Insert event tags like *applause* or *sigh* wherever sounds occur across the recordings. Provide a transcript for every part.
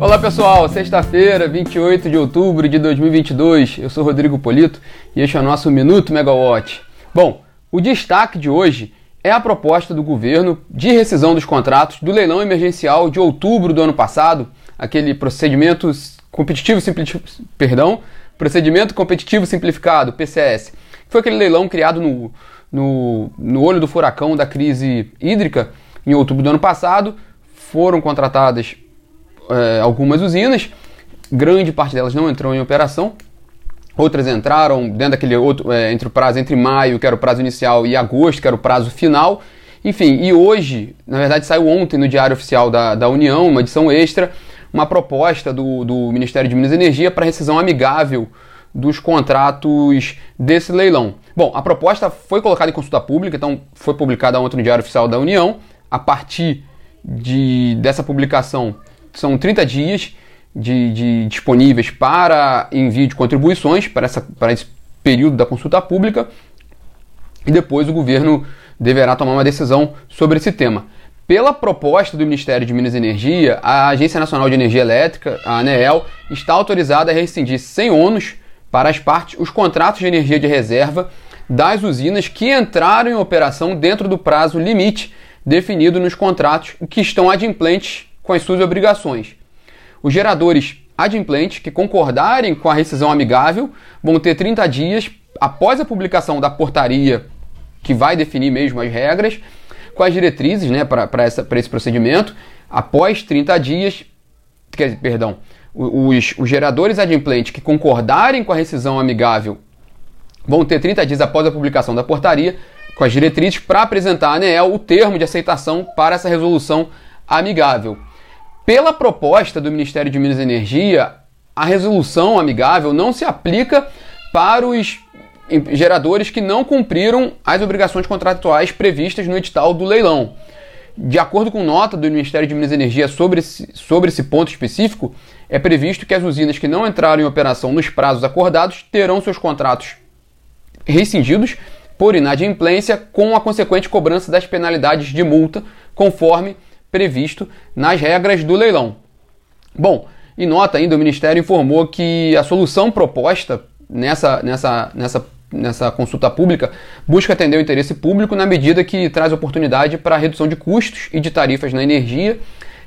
Olá pessoal, sexta-feira, 28 de outubro de 2022. Eu sou Rodrigo Polito e este é o nosso Minuto Megawatt. Bom, o destaque de hoje é a proposta do governo de rescisão dos contratos do leilão emergencial de outubro do ano passado, aquele procedimento competitivo perdão, procedimento competitivo simplificado, PCS. Foi aquele leilão criado no, no, no olho do furacão da crise hídrica em outubro do ano passado. Foram contratadas é, algumas usinas, grande parte delas não entrou em operação, outras entraram dentro daquele outro, é, entre o prazo entre maio, que era o prazo inicial, e agosto, que era o prazo final. Enfim, e hoje, na verdade, saiu ontem no Diário Oficial da, da União, uma edição extra, uma proposta do, do Ministério de Minas e Energia para rescisão amigável dos contratos desse leilão. Bom, a proposta foi colocada em consulta pública, então foi publicada ontem no Diário Oficial da União. A partir de, dessa publicação, são 30 dias de, de disponíveis para envio de contribuições para, essa, para esse período da consulta pública e depois o governo deverá tomar uma decisão sobre esse tema. Pela proposta do Ministério de Minas e Energia, a Agência Nacional de Energia Elétrica, a ANEEL, está autorizada a rescindir sem ônus para as partes os contratos de energia de reserva das usinas que entraram em operação dentro do prazo limite definido nos contratos que estão adimplentes com as suas obrigações. Os geradores adimplentes que concordarem com a rescisão amigável vão ter 30 dias após a publicação da portaria que vai definir mesmo as regras, com as diretrizes né, para esse procedimento. Após 30 dias, quer perdão, os, os geradores adimplentes que concordarem com a rescisão amigável vão ter 30 dias após a publicação da portaria, com as diretrizes, para apresentar à ANEEL o termo de aceitação para essa resolução amigável. Pela proposta do Ministério de Minas e Energia, a resolução amigável não se aplica para os geradores que não cumpriram as obrigações contratuais previstas no edital do leilão. De acordo com nota do Ministério de Minas e Energia sobre esse, sobre esse ponto específico, é previsto que as usinas que não entraram em operação nos prazos acordados terão seus contratos rescindidos por inadimplência, com a consequente cobrança das penalidades de multa, conforme previsto nas regras do leilão. Bom, em nota ainda, o Ministério informou que a solução proposta nessa, nessa, nessa, nessa consulta pública busca atender o interesse público na medida que traz oportunidade para redução de custos e de tarifas na energia,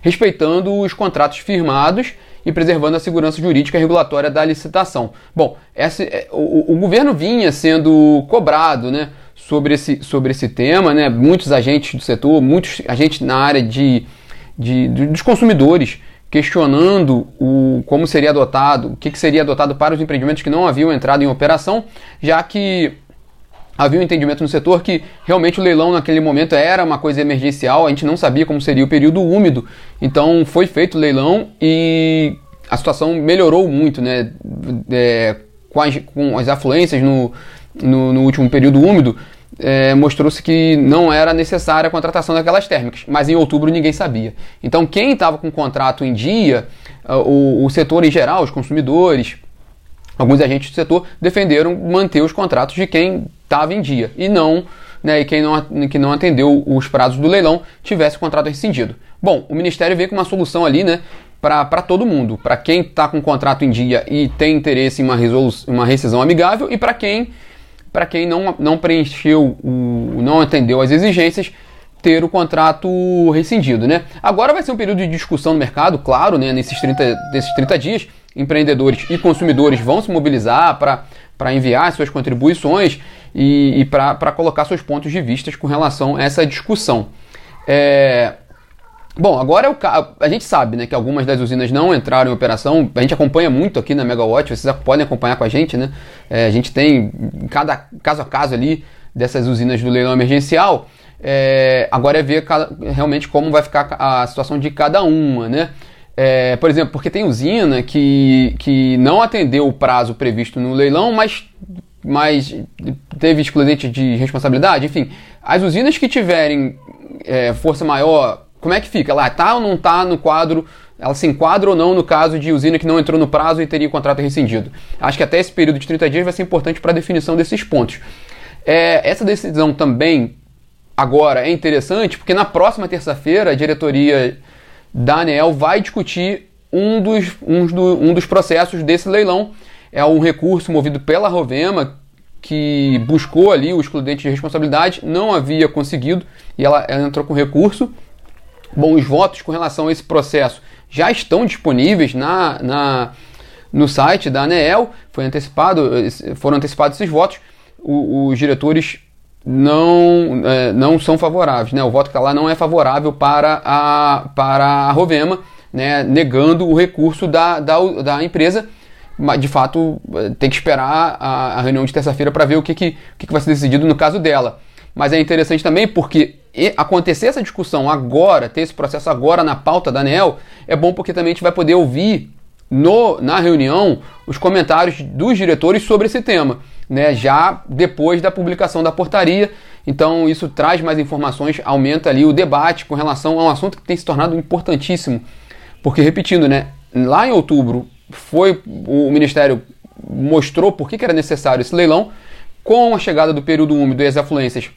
respeitando os contratos firmados e preservando a segurança jurídica e regulatória da licitação. Bom, essa, é, o, o governo vinha sendo cobrado, né? Sobre esse, sobre esse tema, né? muitos agentes do setor, muitos agentes na área de, de, de dos consumidores questionando o, como seria adotado, o que, que seria adotado para os empreendimentos que não haviam entrado em operação, já que havia um entendimento no setor que realmente o leilão naquele momento era uma coisa emergencial, a gente não sabia como seria o período úmido, então foi feito o leilão e a situação melhorou muito, né? É, com, as, com as afluências no, no, no último período úmido, é, mostrou-se que não era necessária a contratação daquelas térmicas, mas em outubro ninguém sabia. Então, quem estava com o contrato em dia, ah, o, o setor em geral, os consumidores, alguns agentes do setor defenderam manter os contratos de quem estava em dia e não né, e quem não, que não atendeu os prazos do leilão tivesse o contrato rescindido. Bom, o Ministério veio com uma solução ali, né, para todo mundo, para quem está com contrato em dia e tem interesse em uma, uma rescisão amigável e para quem para quem não, não preencheu, o, não atendeu às exigências, ter o contrato rescindido, né? Agora vai ser um período de discussão no mercado, claro, né? Nesses 30, nesses 30 dias, empreendedores e consumidores vão se mobilizar para enviar suas contribuições e, e para colocar seus pontos de vista com relação a essa discussão. É, Bom, agora é o a gente sabe né, que algumas das usinas não entraram em operação. A gente acompanha muito aqui na Megawatt, vocês podem acompanhar com a gente, né? É, a gente tem cada caso a caso ali dessas usinas do leilão emergencial. É, agora é ver realmente como vai ficar a situação de cada uma, né? É, por exemplo, porque tem usina que, que não atendeu o prazo previsto no leilão, mas, mas teve excludente de responsabilidade. Enfim, as usinas que tiverem é, força maior como é que fica? Lá tá ou não tá no quadro? Ela se enquadra ou não no caso de usina que não entrou no prazo e teria o contrato rescindido? Acho que até esse período de 30 dias vai ser importante para a definição desses pontos. É, essa decisão também agora é interessante porque na próxima terça-feira a diretoria da ANEL vai discutir um dos, um, do, um dos processos desse leilão. É um recurso movido pela Rovema, que buscou ali o excludente de responsabilidade, não havia conseguido e ela, ela entrou com recurso. Bom, os votos com relação a esse processo já estão disponíveis na, na no site da ANEEL, foi antecipado, foram antecipados esses votos. O, os diretores não, é, não são favoráveis, né? O voto que está lá não é favorável para a, para a Rovema, né? negando o recurso da, da, da empresa. Mas de fato tem que esperar a, a reunião de terça-feira para ver o que, que, o que vai ser decidido no caso dela. Mas é interessante também porque acontecer essa discussão agora, ter esse processo agora na pauta da ANEL, é bom porque também a gente vai poder ouvir no, na reunião os comentários dos diretores sobre esse tema, né, já depois da publicação da portaria. Então isso traz mais informações, aumenta ali o debate com relação a um assunto que tem se tornado importantíssimo. Porque, repetindo, né, lá em outubro foi o Ministério mostrou por que, que era necessário esse leilão. Com a chegada do período úmido e as afluências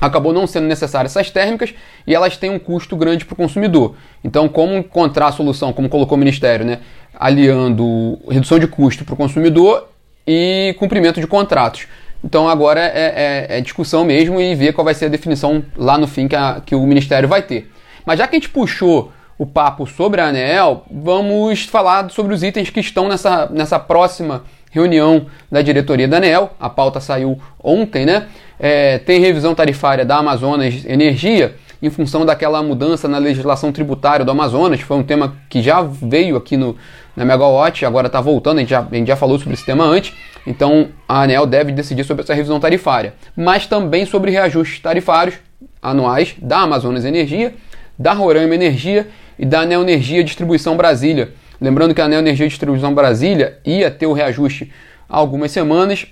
acabou não sendo necessárias essas térmicas e elas têm um custo grande para o consumidor. Então, como encontrar a solução, como colocou o Ministério, né, aliando redução de custo para o consumidor e cumprimento de contratos. Então, agora é, é, é, discussão mesmo e ver qual vai ser a definição lá no fim que, a, que o Ministério vai ter. Mas já que a gente puxou o papo sobre a ANEEL, vamos falar sobre os itens que estão nessa, nessa próxima reunião da diretoria da ANEEL. A pauta saiu ontem, né? É, tem revisão tarifária da Amazonas Energia em função daquela mudança na legislação tributária do Amazonas. Foi um tema que já veio aqui no, na Megawatt, agora está voltando, a gente, já, a gente já falou sobre esse tema antes. Então a ANEL deve decidir sobre essa revisão tarifária, mas também sobre reajustes tarifários anuais da Amazonas Energia, da Roraima Energia e da Anel Energia Distribuição Brasília. Lembrando que a Anel Energia Distribuição Brasília ia ter o reajuste há algumas semanas,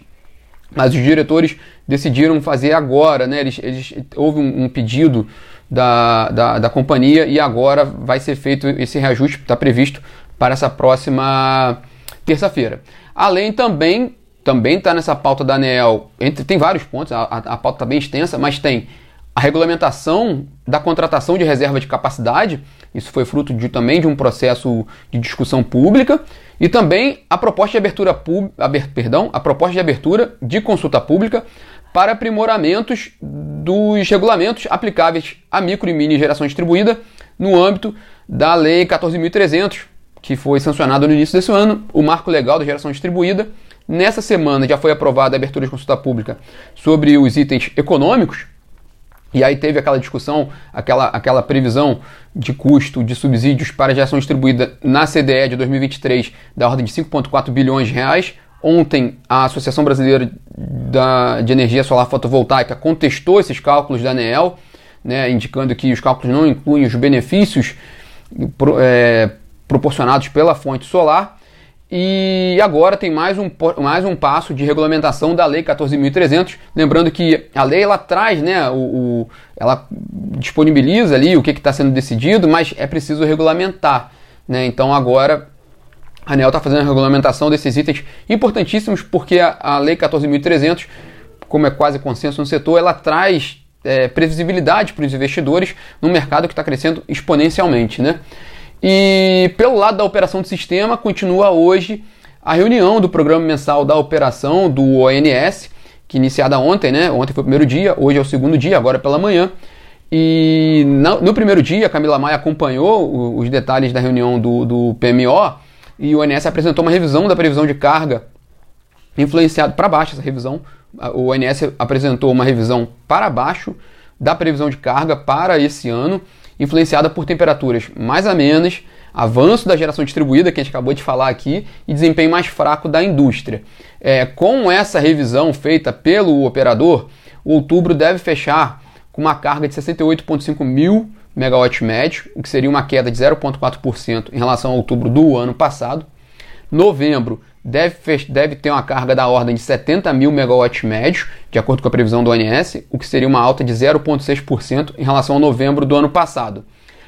mas os diretores decidiram fazer agora, né? Eles, eles houve um, um pedido da, da, da, companhia e agora vai ser feito esse reajuste, está previsto para essa próxima terça-feira. Além também, também está nessa pauta da ANEL, entre, tem vários pontos, a, a pauta está bem extensa, mas tem a regulamentação da contratação de reserva de capacidade, isso foi fruto de, também de um processo de discussão pública, e também a proposta de abertura, pub, aber, perdão, a proposta de abertura de consulta pública para aprimoramentos dos regulamentos aplicáveis à micro e mini geração distribuída no âmbito da Lei 14.300, que foi sancionada no início desse ano, o marco legal da geração distribuída. Nessa semana já foi aprovada a abertura de consulta pública sobre os itens econômicos, e aí teve aquela discussão, aquela, aquela previsão de custo de subsídios para geração distribuída na CDE de 2023 da ordem de 5,4 bilhões de reais. Ontem, a Associação Brasileira da, de Energia Solar Fotovoltaica contestou esses cálculos da ANEEL, né, indicando que os cálculos não incluem os benefícios é, proporcionados pela fonte solar. E agora tem mais um, mais um passo de regulamentação da Lei 14.300. Lembrando que a lei ela traz, né, o, o ela disponibiliza ali o que está sendo decidido, mas é preciso regulamentar. Né? Então agora a ANEL está fazendo a regulamentação desses itens importantíssimos, porque a, a Lei 14.300, como é quase consenso no setor, ela traz é, previsibilidade para os investidores num mercado que está crescendo exponencialmente. Né? E pelo lado da operação do sistema, continua hoje a reunião do programa mensal da operação do ONS, que iniciada ontem, né? Ontem foi o primeiro dia, hoje é o segundo dia, agora pela manhã. E no primeiro dia, Camila Maia acompanhou os detalhes da reunião do, do PMO e o ONS apresentou uma revisão da previsão de carga influenciado para baixo essa revisão. O ONS apresentou uma revisão para baixo da previsão de carga para esse ano influenciada por temperaturas mais amenas, avanço da geração distribuída, que a gente acabou de falar aqui, e desempenho mais fraco da indústria. É, com essa revisão feita pelo operador, outubro deve fechar com uma carga de 68,5 mil megawatts médio, o que seria uma queda de 0,4% em relação ao outubro do ano passado. Novembro deve, deve ter uma carga da ordem de 70 mil megawatts médios, de acordo com a previsão do ONS, o que seria uma alta de 0,6% em relação a novembro do ano passado.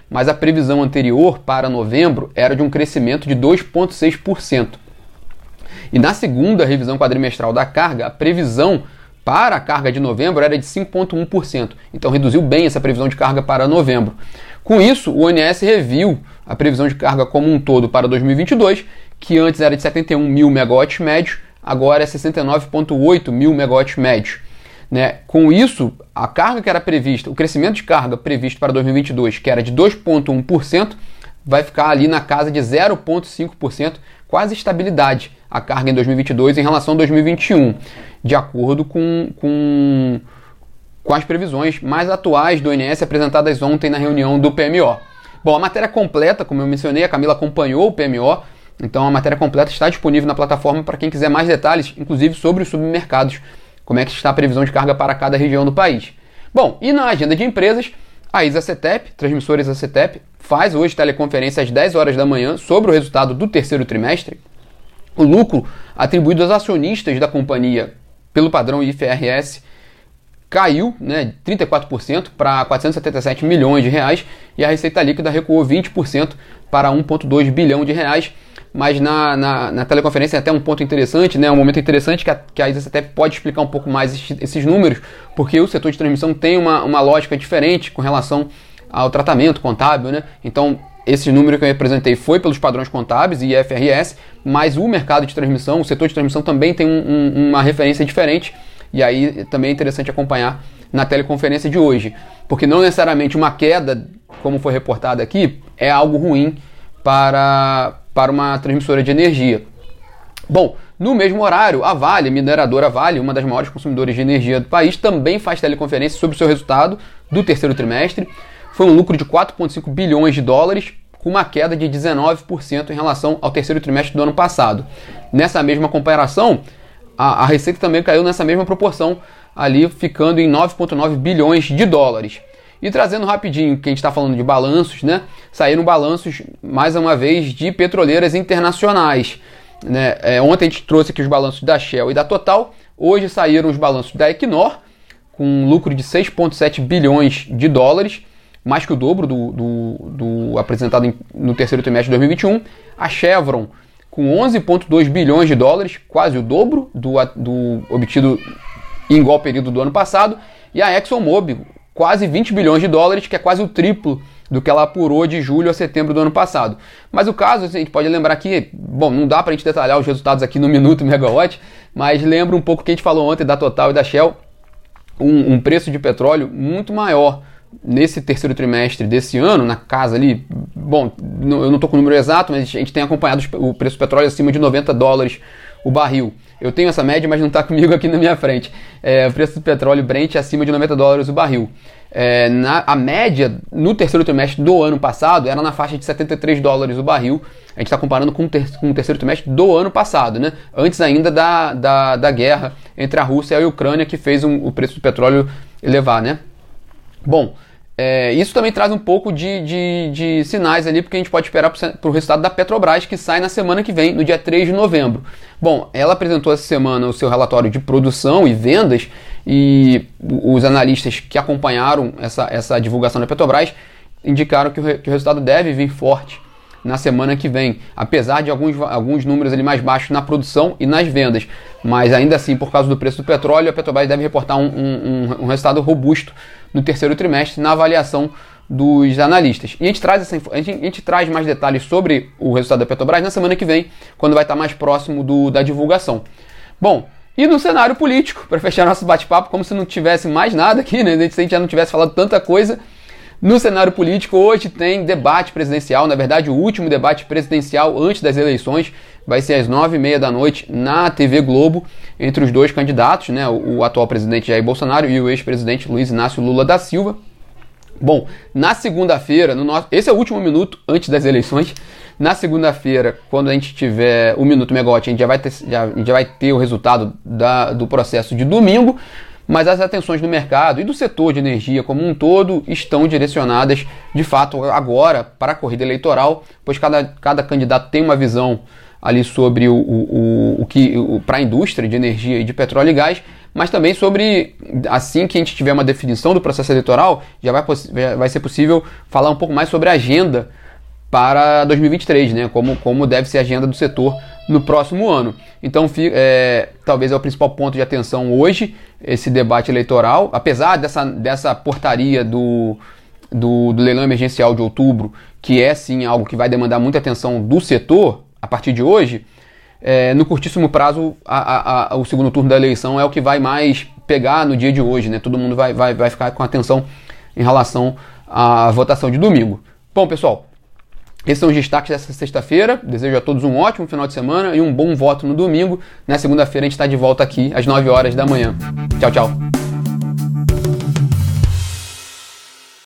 Mas a previsão anterior para novembro era de um crescimento de 2,6%. E na segunda revisão quadrimestral da carga, a previsão para a carga de novembro era de 5,1%. Então reduziu bem essa previsão de carga para novembro. Com isso, o ONS reviu a previsão de carga como um todo para 2022, que antes era de 71 mil megawatts médios, agora é 69,8 mil megawatts médios. Né? Com isso, a carga que era prevista, o crescimento de carga previsto para 2022, que era de 2,1%, vai ficar ali na casa de 0,5%, quase estabilidade a carga em 2022 em relação a 2021, de acordo com, com, com as previsões mais atuais do INS apresentadas ontem na reunião do PMO. Bom, a matéria completa, como eu mencionei, a Camila acompanhou o PMO, então a matéria completa está disponível na plataforma para quem quiser mais detalhes, inclusive sobre os submercados, como é que está a previsão de carga para cada região do país. Bom, e na agenda de empresas, a ISA-CETEP, transmissora ISA-CETEP, faz hoje teleconferência às 10 horas da manhã sobre o resultado do terceiro trimestre. O lucro atribuído aos acionistas da companhia pelo padrão IFRS caiu né, 34% para 477 milhões de reais e a receita líquida recuou 20% para 1,2 bilhão de reais. Mas na, na, na, teleconferência é até um ponto interessante, né, um momento interessante que a, que a até pode explicar um pouco mais esses, números, porque o setor de transmissão tem uma, uma lógica diferente com relação ao tratamento contábil. Né? Então, esse número que eu apresentei foi pelos padrões contábeis e IFRS, mas o mercado de transmissão, o setor de transmissão também tem um, um, uma referência diferente e aí também é interessante acompanhar na teleconferência de hoje, porque não necessariamente uma queda, como foi reportado aqui, é algo ruim para, para uma transmissora de energia. Bom, no mesmo horário, a Vale, mineradora Vale, uma das maiores consumidoras de energia do país, também faz teleconferência sobre o seu resultado do terceiro trimestre. Foi um lucro de 4,5 bilhões de dólares, com uma queda de 19% em relação ao terceiro trimestre do ano passado. Nessa mesma comparação, a, a receita também caiu nessa mesma proporção, ali ficando em 9,9 bilhões de dólares. E trazendo rapidinho, que a gente está falando de balanços, né? Saíram balanços, mais uma vez, de petroleiras internacionais. Né? É, ontem a gente trouxe aqui os balanços da Shell e da Total. Hoje saíram os balanços da Equinor, com um lucro de 6,7 bilhões de dólares, mais que o dobro do, do, do apresentado em, no terceiro trimestre de 2021. A Chevron com 11,2 bilhões de dólares, quase o dobro do, do obtido em igual período do ano passado, e a ExxonMobil, quase 20 bilhões de dólares, que é quase o triplo do que ela apurou de julho a setembro do ano passado. Mas o caso, assim, a gente pode lembrar aqui, bom, não dá para a gente detalhar os resultados aqui no minuto *laughs* megawatt, mas lembra um pouco que a gente falou ontem da Total e da Shell, um, um preço de petróleo muito maior nesse terceiro trimestre desse ano, na casa ali, bom, eu não estou com o número exato, mas a gente tem acompanhado o preço do petróleo acima de 90 dólares o barril. Eu tenho essa média, mas não está *laughs* comigo aqui na minha frente. É, o preço do petróleo Brent é acima de 90 dólares o barril. É, na, a média no terceiro trimestre do ano passado era na faixa de 73 dólares o barril. A gente está comparando com, ter, com o terceiro trimestre do ano passado, né? antes ainda da, da, da guerra entre a Rússia e a Ucrânia, que fez um, o preço do petróleo elevar. Né? Bom, é, isso também traz um pouco de, de, de, sinais ali, porque a gente pode esperar para o resultado da Petrobras, que sai na semana que vem, no dia 3 de novembro. Bom, ela apresentou essa semana o seu relatório de produção e vendas, e os analistas que acompanharam essa, essa divulgação da Petrobras indicaram que o, que o resultado deve vir forte na semana que vem, apesar de alguns, alguns números ali mais baixos na produção e nas vendas. Mas ainda assim, por causa do preço do petróleo, a Petrobras deve reportar um, um, um resultado robusto no terceiro trimestre na avaliação dos analistas. E a gente, traz essa, a gente, a gente, traz mais detalhes sobre o resultado da Petrobras na semana que vem, quando vai estar mais próximo do, da divulgação. Bom, e no cenário político, *laughs* para fechar nosso bate-papo, como se não tivesse mais nada aqui, né? Se a gente já não tivesse falado tanta coisa, no cenário político, hoje tem debate presidencial, na verdade, o último debate presidencial antes das eleições vai ser às nove e meia da noite na TV Globo, entre os dois candidatos, né, o, atual presidente Jair Bolsonaro e o ex-presidente Luiz Inácio Lula da Silva. Bom, na segunda-feira, no nosso, esse é o último minuto antes das eleições. Na segunda-feira, quando a gente tiver o minuto megawatt, a gente já vai ter, já, já vai ter o resultado da, do processo de domingo mas as atenções do mercado e do setor de energia como um todo estão direcionadas, de fato, agora para a corrida eleitoral, pois cada, cada candidato tem uma visão ali sobre o, o, o que para a indústria de energia e de petróleo e gás, mas também sobre assim que a gente tiver uma definição do processo eleitoral, já vai, vai ser possível falar um pouco mais sobre a agenda para 2023, né? Como, como deve ser a agenda do setor no próximo ano. Então, é, talvez é o principal ponto de atenção hoje, esse debate eleitoral, apesar dessa, dessa portaria do, do, do leilão emergencial de outubro, que é sim algo que vai demandar muita atenção do setor a partir de hoje, é, no curtíssimo prazo, a, a, a, o segundo turno da eleição é o que vai mais pegar no dia de hoje, né? Todo mundo vai, vai, vai ficar com atenção em relação à votação de domingo. Bom, pessoal, esses são os destaques dessa sexta-feira. Desejo a todos um ótimo final de semana e um bom voto no domingo. Na segunda-feira a gente está de volta aqui às 9 horas da manhã. Tchau, tchau.